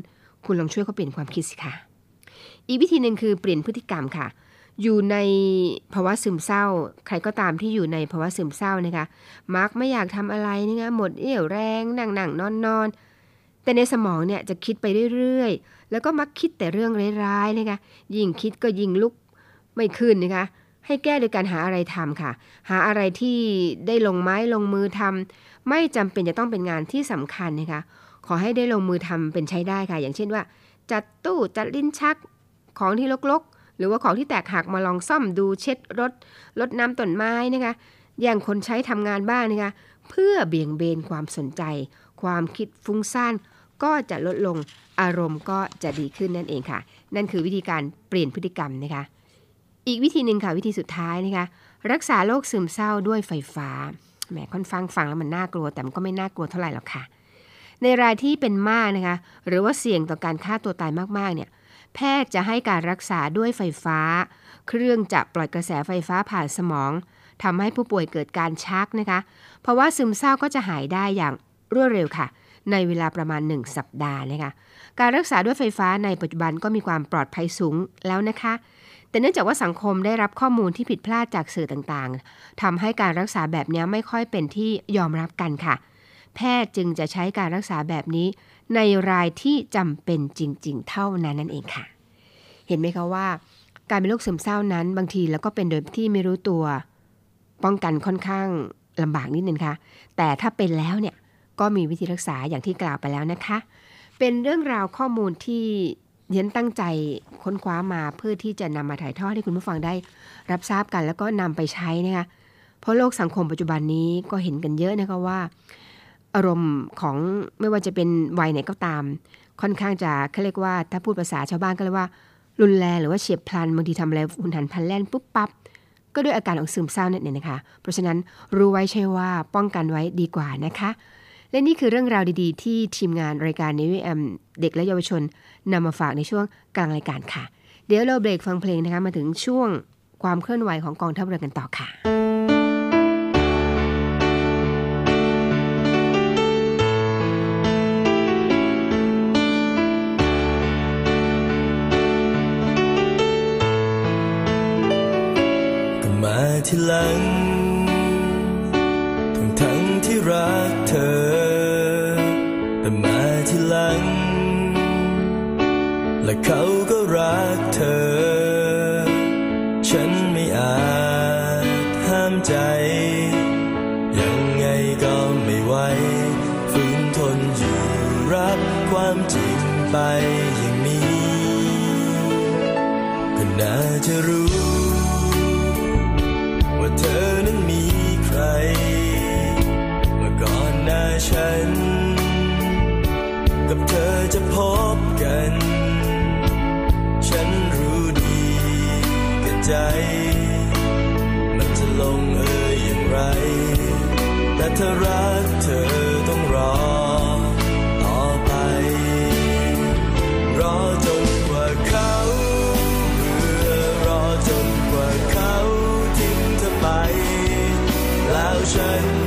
คุณลองช่วยเขาเปลี่ยนความคิดสิคะอีกวิธีหนึ่งคือเปลี่ยนพฤติกรรมค่ะ อยู่ในภาวะซึมเศร้า ใครก็ตามที่อยู่ในภาวะซึมเศร้านะคะ มักไม่อยากทำอะไรนะคะหมดเอี่ยวแรงนั่งนั่งนอนนอนแต่ในสมองเนี่ยจะคิดไปเรื่อยๆ แล้วก็มักคิดแต่เรื่องร้ายๆนะคะยิ่งคิดก็ยิ่งลุกไม่ขึ้นนะคะ ให้แก้โดยการหาอะไรทำค่ะ หาอะไรที่ได้ลงไม้ลงมือทำไม่จำเป็นจะต้องเป็นงานที่สำคัญนะคะ ขอให้ได้ลงมือทำเป็นใช้ได้ค่ะ อย่างเช่นว่า จัดตู้จัดลิ้นชักของที่ลกๆ หรือว่าของที่แตกหักมาลองซ่อมดูเช็ดรถลดน้ำต้นไม้นะคะอย่างคนใช้ทำงานบ้านนะคะเพื่อเบี่ยงเบนความสนใจ ความคิดฟุ้งซ่านก็จะลดลงอารมณ์ก็จะดีขึ้นนั่นเองค่ะ นั่นคือวิธีการเปลี่ยนพฤติกรรมนะคะ อีกวิธีหนึ่งค่ะวิธีสุดท้ายนะคะ รักษาโรคซึมเศร้าด้วยไฟฟ้าแหมค่อนฟังฟังแล้วมันน่ากลัวแต่มันก็ไม่น่ากลัวเท่าไหร่หรอกค่ะ ในรายที่เป็นมากนะคะ หรือว่าเสี่ยงต่อการฆ่าตัวตายมากๆเนี่ย แพทย์จะให้การรักษาด้วยไฟฟ้า เครื่องจะปล่อยกระแสไฟฟ้าผ่านสมองทำให้ผู้ป่วยเกิดการชักนะคะ เพราะว่าซึมเศร้าก็จะหายได้อย่างรวดเร็วค่ะ ในเวลาประมาณ 1 สัปดาห์นะคะ การรักษาด้วยไฟฟ้าในปัจจุบันก็มีความปลอดภัยสูงแล้วนะคะ แต่เนื่องจากว่าสังคมได้รับข้อมูลที่ผิดพลาดจากสื่อต่างๆทำให้การรักษาแบบนี้ไม่ค่อยเป็นที่ยอมรับกันค่ะ แพทย์จึงจะใช้การรักษาแบบนี้ ในรายที่จำเป็นจริง ๆ เท่านั้นนั่นเองค่ะ เห็นไหมคะว่า การเป็นโรคซึมเศร้านั้น บางทีแล้วก็เป็นโดยที่ไม่รู้ตัว ป้องกันค่อนข้างลำบากนิดนึงค่ะ แต่ถ้าเป็นแล้วเนี่ยก็มีวิธีรักษาอย่างที่กล่าวไปแล้วนะคะ เป็นเรื่องราวข้อมูลที่เรียนตั้งใจค้นคว้ามาเพื่อที่จะนำมาถ่ายทอดให้คุณผู้ฟังได้ รับทราบกันแล้วก็นำไปใช้นะคะเพราะโลกสังคมปัจจุบันนี้ก็เห็นกันเยอะนะคะว่า อารมณ์ของไม่ว่าจะเป็นวัยไหนก็ตาม ค่อนข้างจะเขาเรียกว่า ถ้าพูดภาษาชาวบ้านก็เรียกว่า รุนแรงหรือว่าเฉียบพลันบางทีทำอะไรหุนหันพลันแล่นปุ๊บปั๊บก็ด้วยอาการของซึมเศร้านั่นเองนะคะ เพราะฉะนั้นรู้ไว้ใช่ว่าป้องกันไว้ดีกว่านะคะ และนี่คือเรื่องราวดีๆ ที่ทีมงานรายการนิวแอมเด็กและเยาวชนนำมาฝากในช่วงกลางรายการค่ะ เดี๋ยวเราเบรกฟังเพลงนะคะมาถึงช่วงความเคลื่อนไหวของกองทัพเรือกันต่อค่ะ ที่หลัง ทั้งทั้งที่รักเธอ แต่มาที่หลัง และเขาก็รักเธอ ฉันไม่อาจห้ามใจ ยังไงก็ไม่ไหวฝืนทนอยู่รับความจริงไปอย่างนี้ ก็น่าจะรู้ ใจ มันจะลงเอยอย่างไร แต่ถ้ารักเธอต้องรอ ต่อไป รอจนกว่าเขาเบื่อรอจนกว่าเขาทิ้งเธอไป แล้วฉัน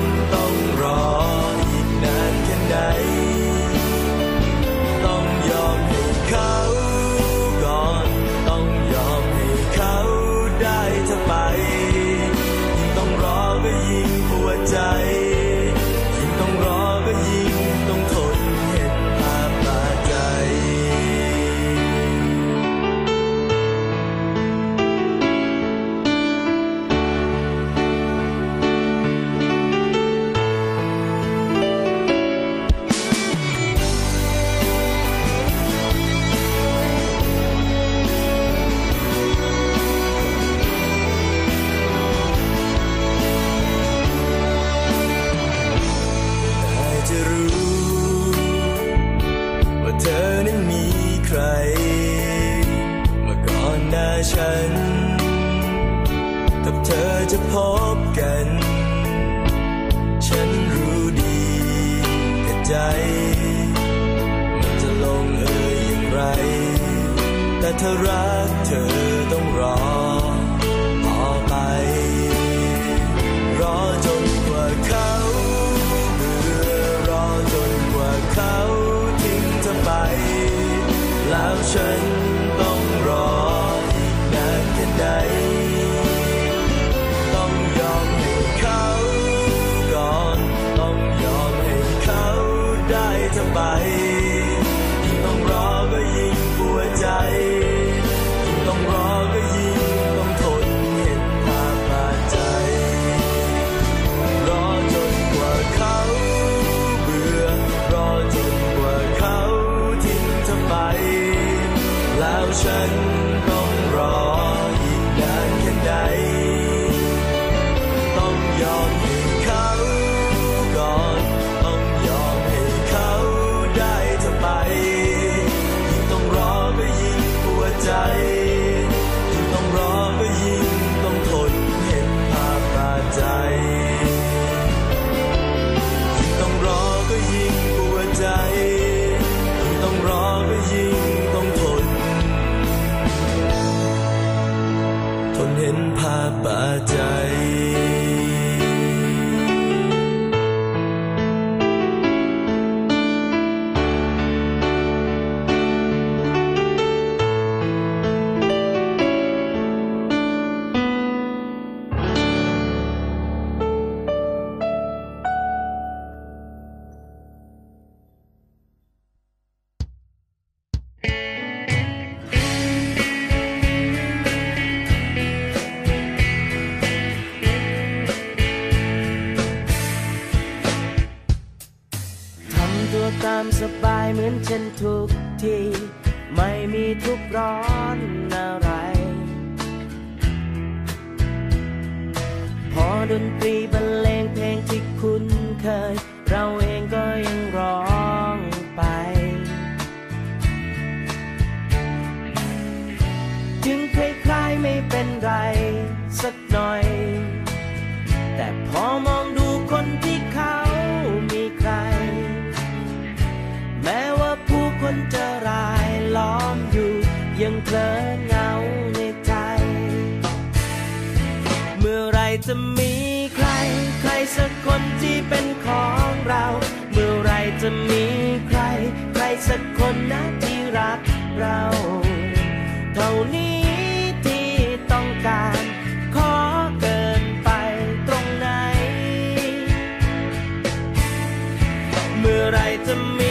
เมื่อไรจะมี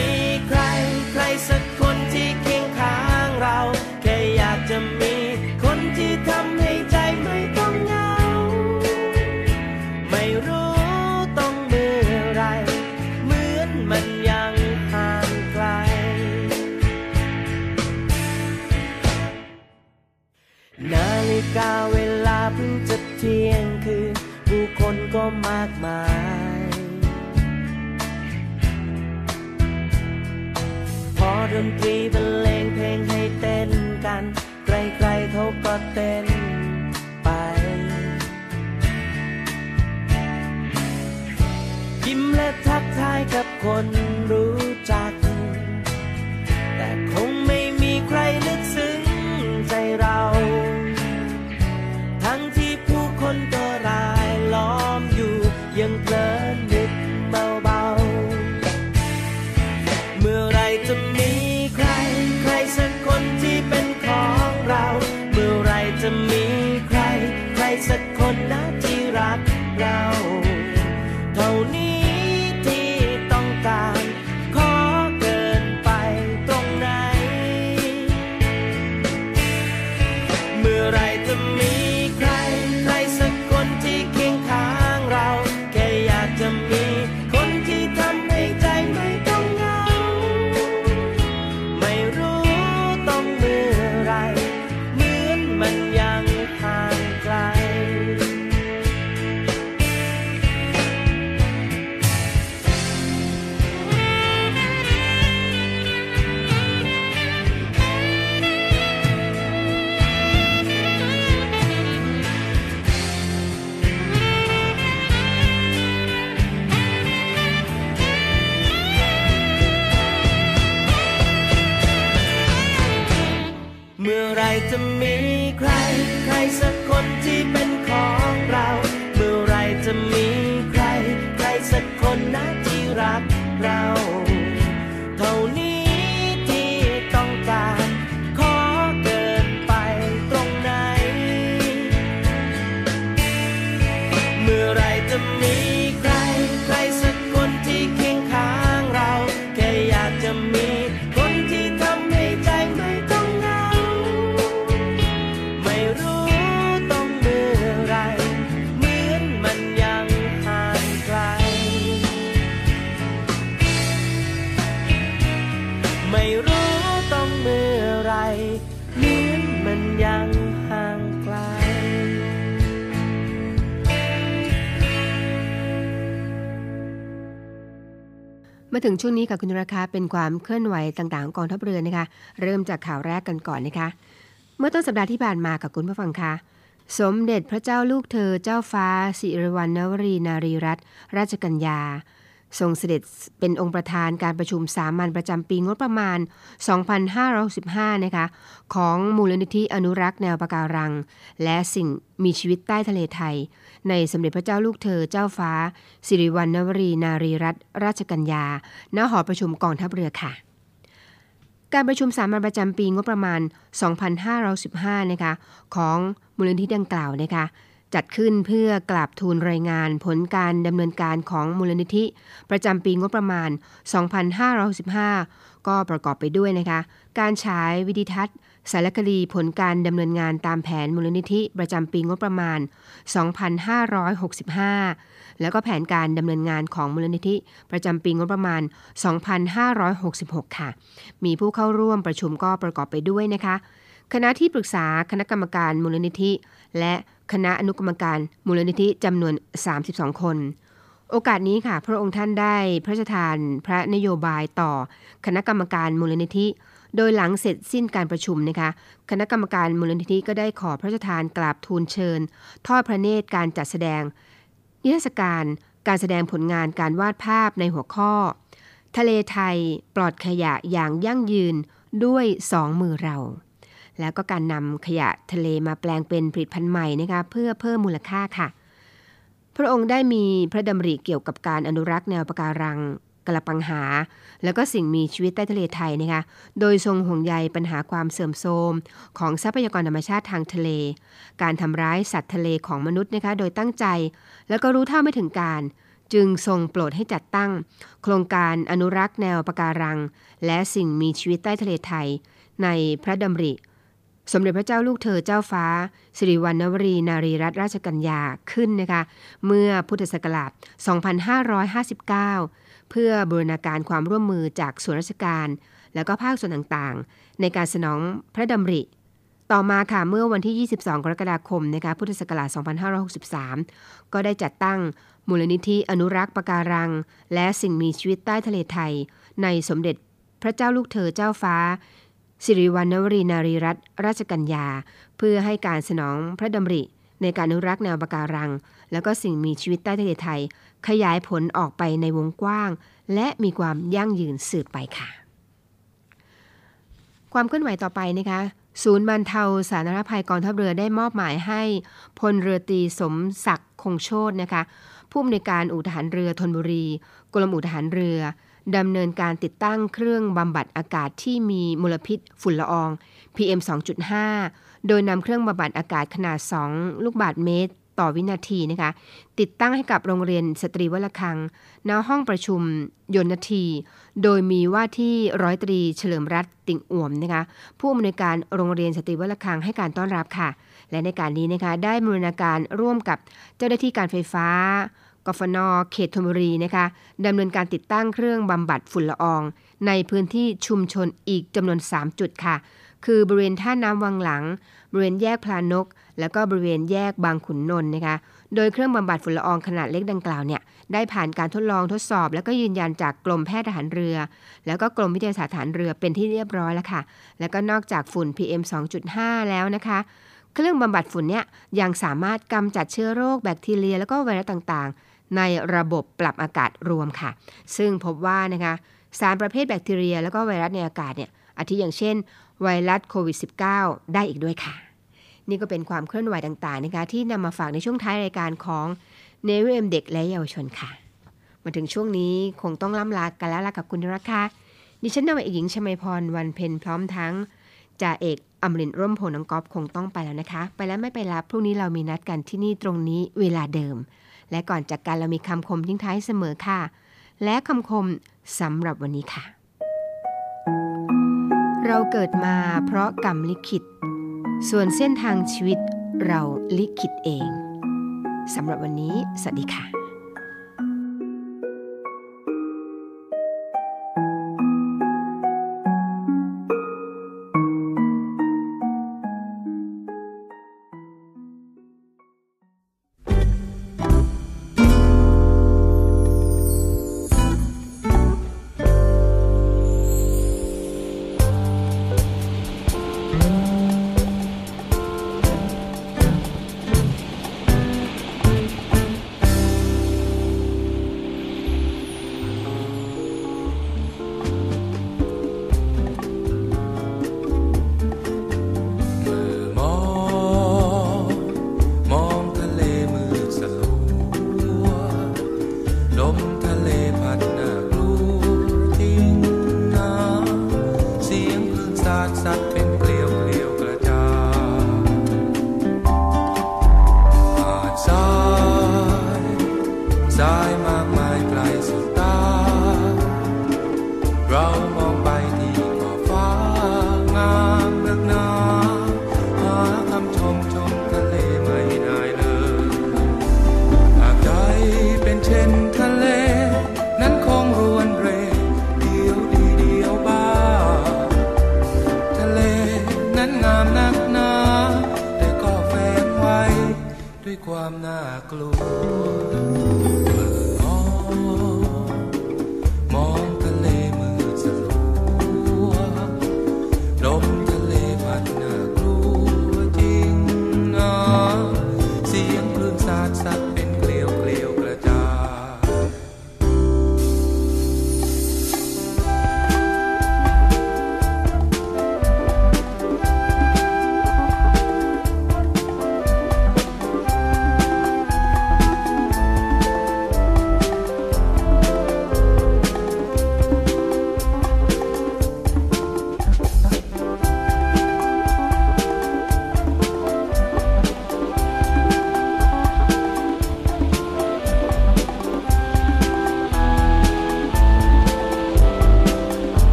คน ถึงช่วงนี้ค่ะคุณราคาเป็นความเคลื่อนไหวต่างๆ กองทัพเรือนะคะ เริ่มจากข่าวแรกกันก่อนนะคะ เมื่อต้นสัปดาห์ที่ผ่านมากับคุณผู้ฟังคะสมเด็จพระเจ้าลูกเธอเจ้าฟ้า สิริวัณณวรีนารีรัตนราชกัญญา ทรงเสด็จเป็นองค์ประธานการประชุมสามัญประจำปีงบประมาณ 2565 นะคะ ของมูลนิธิอนุรักษ์แนวปะการัง และสิ่งมีชีวิตใต้ทะเลไทย ในสมเด็จพระเจ้าลูกเธอเจ้าฟ้า สิริวัณณวรีนารีรัตนราชกัญญา ณ หอประชุมกองทัพเรือค่ะ การประชุมสามัญประจำปีงบประมาณ 2515 นะคะ ของมูลนิธิดังกล่าวนะคะ จัดขึ้นเพื่อกราบทูลรายงานผลการดำเนินการของมูลนิธิ ประจำปีงบประมาณ 2515ก็ประกอบไปด้วยนะคะ การฉายวิดิทัศน์ สารคดีผลการดำเนินงานตามแผนมูลนิธิประจำปีงบประมาณ 2565 แล้วก็แผนการดำเนินงานของมูลนิธิประจำปีงบประมาณ 2566 ค่ะ มีผู้เข้าร่วมประชุมก็ประกอบไปด้วยนะคะ คณะที่ปรึกษาคณะกรรมการมูลนิธิ และ คณะอนุกรรมการมูลนิธิจำนวน 32 คน โอกาสนี้ค่ะ พระองค์ท่านได้พระราชทานพระนโยบายต่อคณะกรรมการมูลนิธิ โดยหลังเสร็จสิ้นการประชุมนะคะ คณะกรรมการมูลนิธิก็ได้ขอพระราชทานกราบทูลเชิญ ทอดพระเนตรการจัดแสดง นิทรรศการการแสดงผลงานการวาดภาพในหัวข้อ ทะเลไทยปลอดขยะอย่างยั่งยืนด้วยสองมือเรา แล้วก็การนำขยะทะเลมาแปลงเป็นผลิตภัณฑ์ใหม่นะคะเพื่อเพิ่มมูลค่าค่ะ พระองค์ได้มีพระดำริเกี่ยวกับการอนุรักษ์แนวปะการังกระปังหา แล้วก็สิ่งมีชีวิตใต้ทะเลไทยนะคะโดยทรงห่วงใยปัญหาความเสื่อมโทรมของทรัพยากรธรรมชาติทางทะเล การทำร้ายสัตว์ทะเลของมนุษย์นะคะโดยตั้งใจ แล้วก็รู้เท่าไม่ถึงการจึงทรงโปรดให้จัดตั้ง โครงการอนุรักษ์แนวปะการัง และสิ่งมีชีวิตใต้ทะเลไทย ในพระดำริ สมเด็จพระเจ้าลูกเธอเจ้าฟ้า สิริวัณณวรีนารีรัตนราชกัญญาขึ้นนะคะเมื่อพุทธศักราช 2559 เพื่อบูรณาการความร่วมมือจากส่วนราชการ และก็ภาคส่วนต่างๆ ในการสนองพระดำริ ต่อมาค่ะเมื่อวันที่ 22 กรกฎาคมนะคะพุทธศักราช 2563 ก็ได้จัดตั้งมูลนิธิอนุรักษ์ปะการัง และสิ่งมีชีวิตใต้ทะเลไทย ในสมเด็จพระเจ้าลูกเธอเจ้าฟ้า สิริวัณณวรีนารีรัตนราชกัญญา เพื่อให้การสนองพระดำริ ในการอนุรักษ์แนวปะการัง แล้วก็สิ่งมีชีวิตใต้ทะเลไทย ขยายผลออกไปในวงกว้าง และมีความยั่งยืนสืบไปค่ะ ความเคลื่อนไหวต่อไปนะคะศูนย์บรรเทาสาธารณภัยกองทัพเรือได้มอบหมายให้พลเรือตรีสมศักดิ์คงโชตนะคะผู้อำนวยการอู่ทหารเรือธนบุรี กรมอู่ทหารเรือ ดำเนินการติดตั้งเครื่องบำบัดอากาศที่มีมลพิษฝุ่นละออง PM 2.5 โดยนำเครื่องบำบัดอากาศขนาด 2 ลูกบาศก์เมตรต่อวินาทีนะคะ ติดตั้งให้กับโรงเรียนสตรีวัดระฆังณห้องประชุมยนที โดยมีว่าที่ร้อยตรีเฉลิมรัตน์ติ่งอ่วมนะคะ ผู้อำนวยการโรงเรียนสตรีวัดระฆังให้การต้อนรับค่ะ และในการนี้นะคะได้บูรณาการร่วมกับเจ้าหน้าที่การไฟฟ้า กฟนเขตธนบุรีนะคะดำเนินการติดตั้งเครื่องบำบัดฝุ่นละออง ในพื้นที่ชุมชนอีกจำนวน 3 จุดค่ะ คือบริเวณท่าน้ำวังหลัง บริเวณแยกพลานก แล้วก็บริเวณแยกบางขุนนนท์นะคะ โดยเครื่องบำบัดฝุ่นละอองขนาดเล็กดังกล่าวเนี่ยได้ผ่านการทดลองทดสอบ แล้วก็ยืนยันจากกรมแพทย์ทหารเรือ แล้วก็กรมวิทยาศาสตร์ทหารเรือเป็นที่เรียบร้อยแล้วค่ะ แล้วก็นอกจากฝุ่น PM 2.5 แล้วนะคะเครื่องบำบัดฝุ่นเนี่ยยังสามารถกำจัดเชื้อโรคแบคทีเรีย แล้วก็ไวรัสต่างๆ ในระบบปรับอากาศรวมค่ะ ซึ่งพบว่านะคะสารประเภทแบคทีเรีย แล้วก็ไวรัสในอากาศเนี่ยอาทิอย่างเช่น ไวรัสโควิด -19 ได้อีกด้วยค่ะ นี่ก็เป็นความเคลื่อนไหวต่างๆนะคะที่นำมาฝากในช่วงท้ายรายการของเนวิเอ็มเด็กและเยาวชนค่ะ มาถึงช่วงนี้คงต้องล่ำลากันแล้วล่ะกับคุณรักค่ะดิฉันนาวเอกหญิงชมาพรวันเพ็ญพร้อมทั้งจ่าเอกอมรินร่มโพน้องกอฟคงต้องไปแล้วนะคะ ไปแล้วไม่ไปรับพรุ่งนี้เรามีนัดกันที่นี่ตรงนี้เวลาเดิม และก่อนจากกันเรามีคำคมทิ้งท้ายเสมอค่ะ และคำคมสำหรับวันนี้ค่ะ เราเกิดมาเพราะกรรมลิขิต ส่วนเส้นทางชีวิตเราลิขิตเอง สำหรับวันนี้ สวัสดีค่ะ